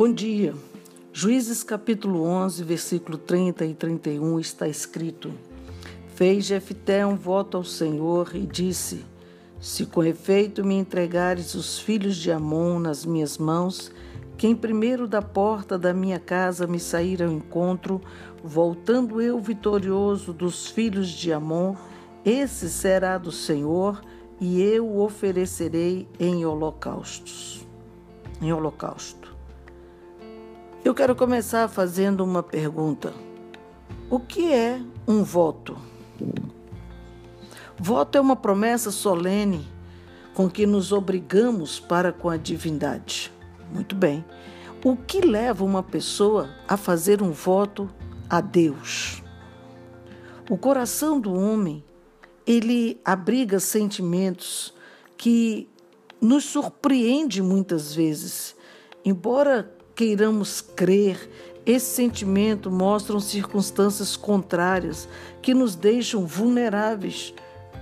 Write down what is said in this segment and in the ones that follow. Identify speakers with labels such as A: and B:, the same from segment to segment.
A: Bom dia. Juízes capítulo 11, versículo 30 e 31 está escrito: Fez Jefté um voto ao Senhor e disse: Se com efeito me entregares os filhos de Amon nas minhas mãos, quem primeiro da porta da minha casa me sair ao encontro, voltando eu vitorioso dos filhos de Amon, esse será do Senhor, e eu o oferecerei em holocaustos. Em holocausto. Eu quero começar fazendo uma pergunta. O que é um voto? Voto é uma promessa solene com que nos obrigamos para com a divindade. Muito bem. O que leva uma pessoa a fazer um voto a Deus? O coração do homem, ele abriga sentimentos que nos surpreende muitas vezes. Embora queiramos crer, esse sentimento mostram circunstâncias contrárias que nos deixam vulneráveis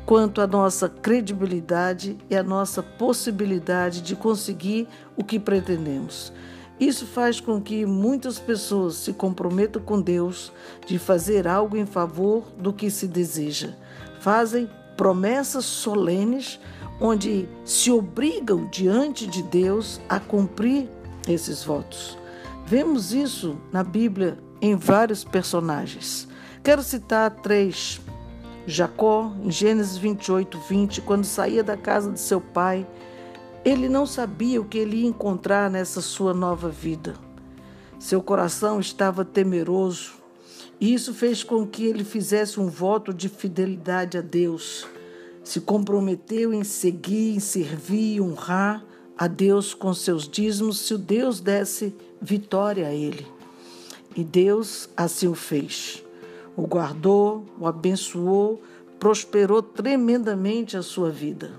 A: quanto à nossa credibilidade e à nossa possibilidade de conseguir o que pretendemos. Isso faz com que muitas pessoas se comprometam com Deus de fazer algo em favor do que se deseja. Fazem promessas solenes onde se obrigam diante de Deus a cumprir esses votos. Vemos isso na Bíblia em vários personagens. Quero citar três Jacó, em Gênesis 28, 20, quando saía da casa de seu pai, ele não sabia o que ele ia encontrar nessa sua nova vida. Seu coração estava temeroso e isso fez com que ele fizesse um voto de fidelidade a Deus. Se comprometeu em seguir, em servir honrar a Deus com seus dízimos, se o Deus desse vitória a ele. E Deus assim o fez o guardou, o abençoou, prosperou tremendamente a sua vida.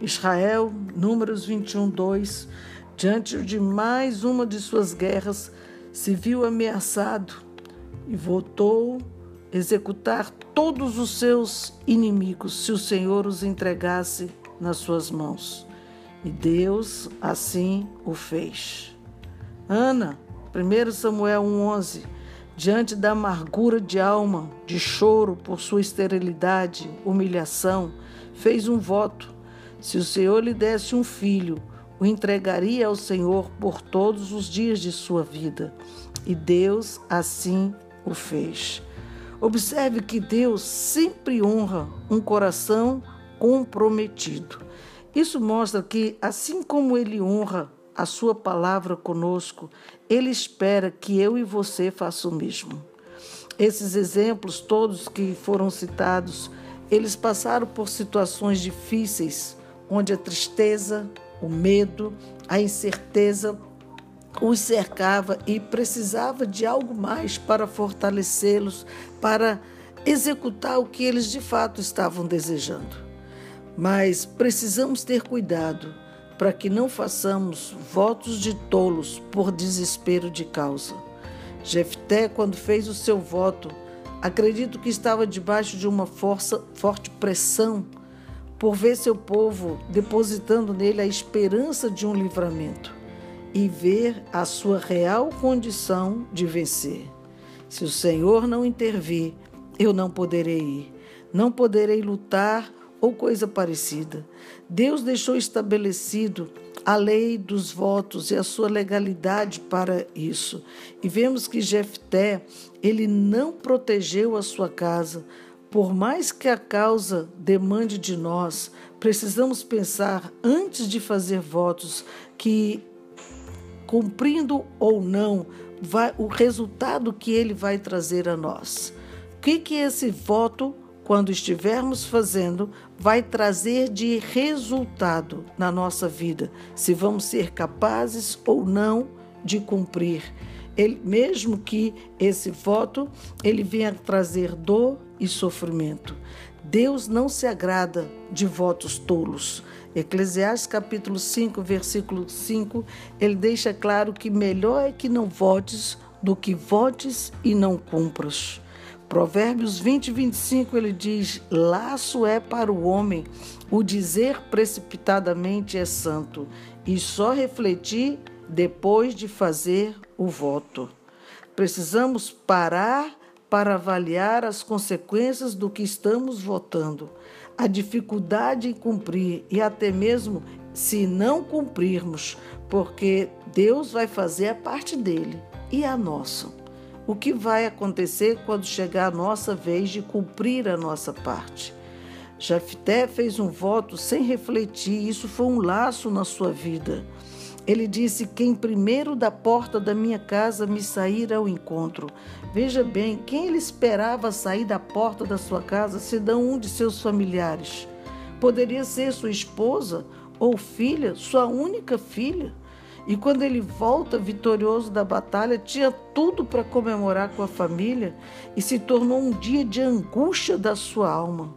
A: Israel, Números 21, 2, diante de mais uma de suas guerras, se viu ameaçado e voltou executar todos os seus inimigos se o Senhor os entregasse nas suas mãos. E Deus assim o fez. Ana, 1 Samuel 1,11 diante da amargura de alma, de choro por sua esterilidade, humilhação, fez um voto. Se o Senhor lhe desse um filho, o entregaria ao Senhor por todos os dias de sua vida. E Deus assim o fez. Observe que Deus sempre honra um coração comprometido. Isso mostra que, assim como ele honra a sua palavra conosco, ele espera que eu e você façam o mesmo. Esses exemplos todos que foram citados, eles passaram por situações difíceis, onde a tristeza, o medo, a incerteza os cercava e precisava de algo mais para fortalecê-los, para executar o que eles de fato estavam desejando. Mas precisamos ter cuidado para que não façamos votos de tolos por desespero de causa. Jefté, quando fez o seu voto, acredito que estava debaixo de uma força, forte pressão por ver seu povo depositando nele a esperança de um livramento e ver a sua real condição de vencer. Se o Senhor não intervir, eu não poderei ir, não poderei lutar ou coisa parecida. Deus deixou estabelecido a lei dos votos e a sua legalidade para isso. E vemos que Jefté, ele não protegeu a sua casa. Por mais que a causa demande de nós, precisamos pensar antes de fazer votos que cumprindo ou não, vai, o resultado que ele vai trazer a nós. O que que esse voto quando estivermos fazendo, vai trazer de resultado na nossa vida, se vamos ser capazes ou não de cumprir. Ele, mesmo que esse voto ele venha trazer dor e sofrimento. Deus não se agrada de votos tolos. Eclesiastes capítulo 5, versículo 5, ele deixa claro que melhor é que não votes do que votes e não cumpras. Provérbios 20, 25, ele diz: Laço é para o homem, o dizer precipitadamente é santo, e só refletir depois de fazer o voto. Precisamos parar para avaliar as consequências do que estamos votando, a dificuldade em cumprir e até mesmo se não cumprirmos, porque Deus vai fazer a parte dele e a nossa. O que vai acontecer quando chegar a nossa vez de cumprir a nossa parte? Jafté fez um voto sem refletir, isso foi um laço na sua vida. Ele disse: Quem primeiro da porta da minha casa me sair ao encontro. Veja bem, quem ele esperava sair da porta da sua casa, senão um de seus familiares? Poderia ser sua esposa ou filha, sua única filha. E quando ele volta vitorioso da batalha, tinha tudo para comemorar com a família e se tornou um dia de angústia da sua alma.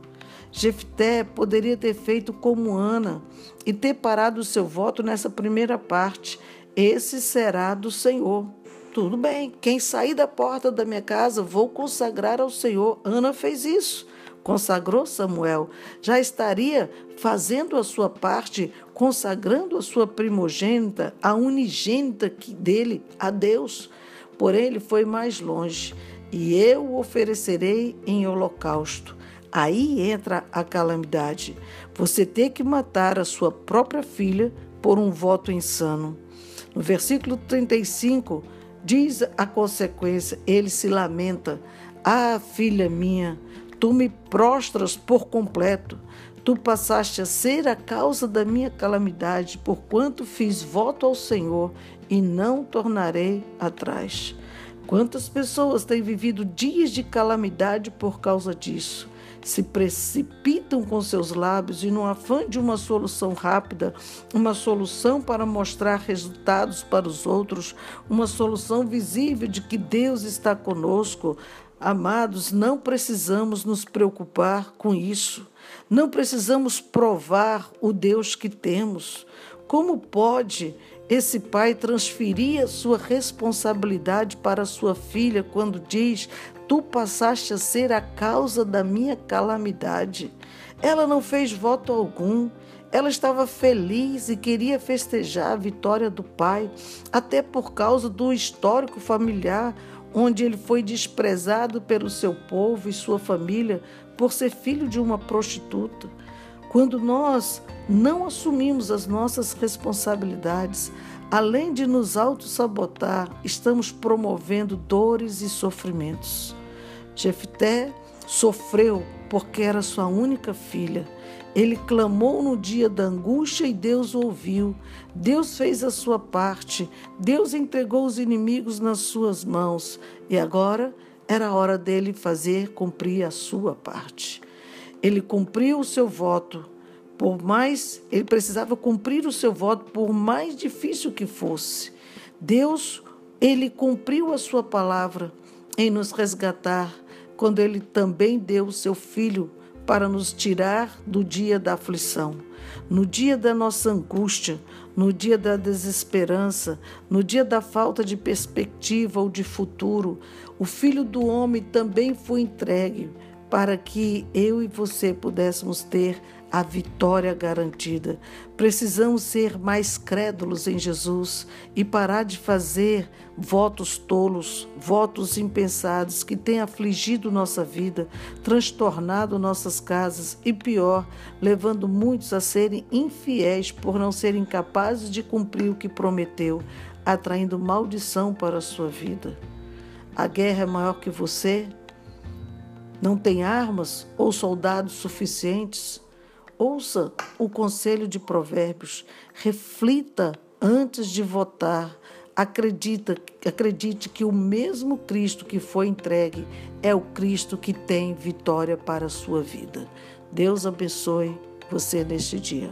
A: Jefté poderia ter feito como Ana e ter parado o seu voto nessa primeira parte. Esse será do Senhor. Tudo bem, quem sair da porta da minha casa, vou consagrar ao Senhor. Ana fez isso. Consagrou Samuel. Já estaria fazendo a sua parte, consagrando a sua primogênita, a unigênita dele a Deus. Porém, ele foi mais longe. E eu o oferecerei em holocausto. Aí entra a calamidade. Você ter que matar a sua própria filha por um voto insano. No versículo 35, diz a consequência: ele se lamenta. Ah, filha minha, tu me prostras por completo. Tu passaste a ser a causa da minha calamidade, porquanto fiz voto ao Senhor e não tornarei atrás. Quantas pessoas têm vivido dias de calamidade por causa disso? se precipitam com seus lábios e, no afã de uma solução rápida, uma solução para mostrar resultados para os outros, uma solução visível de que Deus está conosco, Amados, não precisamos nos preocupar com isso. Não precisamos provar o Deus que temos. Como pode esse pai transferir a sua responsabilidade para sua filha quando diz: Tu passaste a ser a causa da minha calamidade. Ela não fez voto algum. Ela estava feliz e queria festejar a vitória do pai, até por causa do histórico familiar, onde ele foi desprezado pelo seu povo e sua família por ser filho de uma prostituta. Quando nós não assumimos as nossas responsabilidades, além de nos auto-sabotar, estamos promovendo dores e sofrimentos. Jefté sofreu porque era sua única filha. Ele clamou no dia da angústia e Deus ouviu. Deus fez a sua parte. Deus entregou os inimigos nas suas mãos. E agora era a hora dele fazer cumprir a sua parte. Ele cumpriu o seu voto. Por mais ele precisava cumprir o seu voto por mais difícil que fosse. Deus, ele cumpriu a sua palavra em nos resgatar, quando ele também deu o seu filho para nos tirar do dia da aflição, no dia da nossa angústia, no dia da desesperança, no dia da falta de perspectiva ou de futuro. O filho do homem também foi entregue para que eu e você pudéssemos ter a vitória garantida. Precisamos ser mais crédulos em Jesus e parar de fazer votos tolos, votos impensados que têm afligido nossa vida, transtornado nossas casas e, pior, levando muitos a serem infiéis por não serem capazes de cumprir o que prometeu, atraindo maldição para a sua vida. A guerra é maior que você? Não tem armas ou soldados suficientes? Ouça o conselho de Provérbios, reflita antes de votar. Acredita, acredite que o mesmo Cristo que foi entregue é o Cristo que tem vitória para a sua vida. Deus abençoe você neste dia.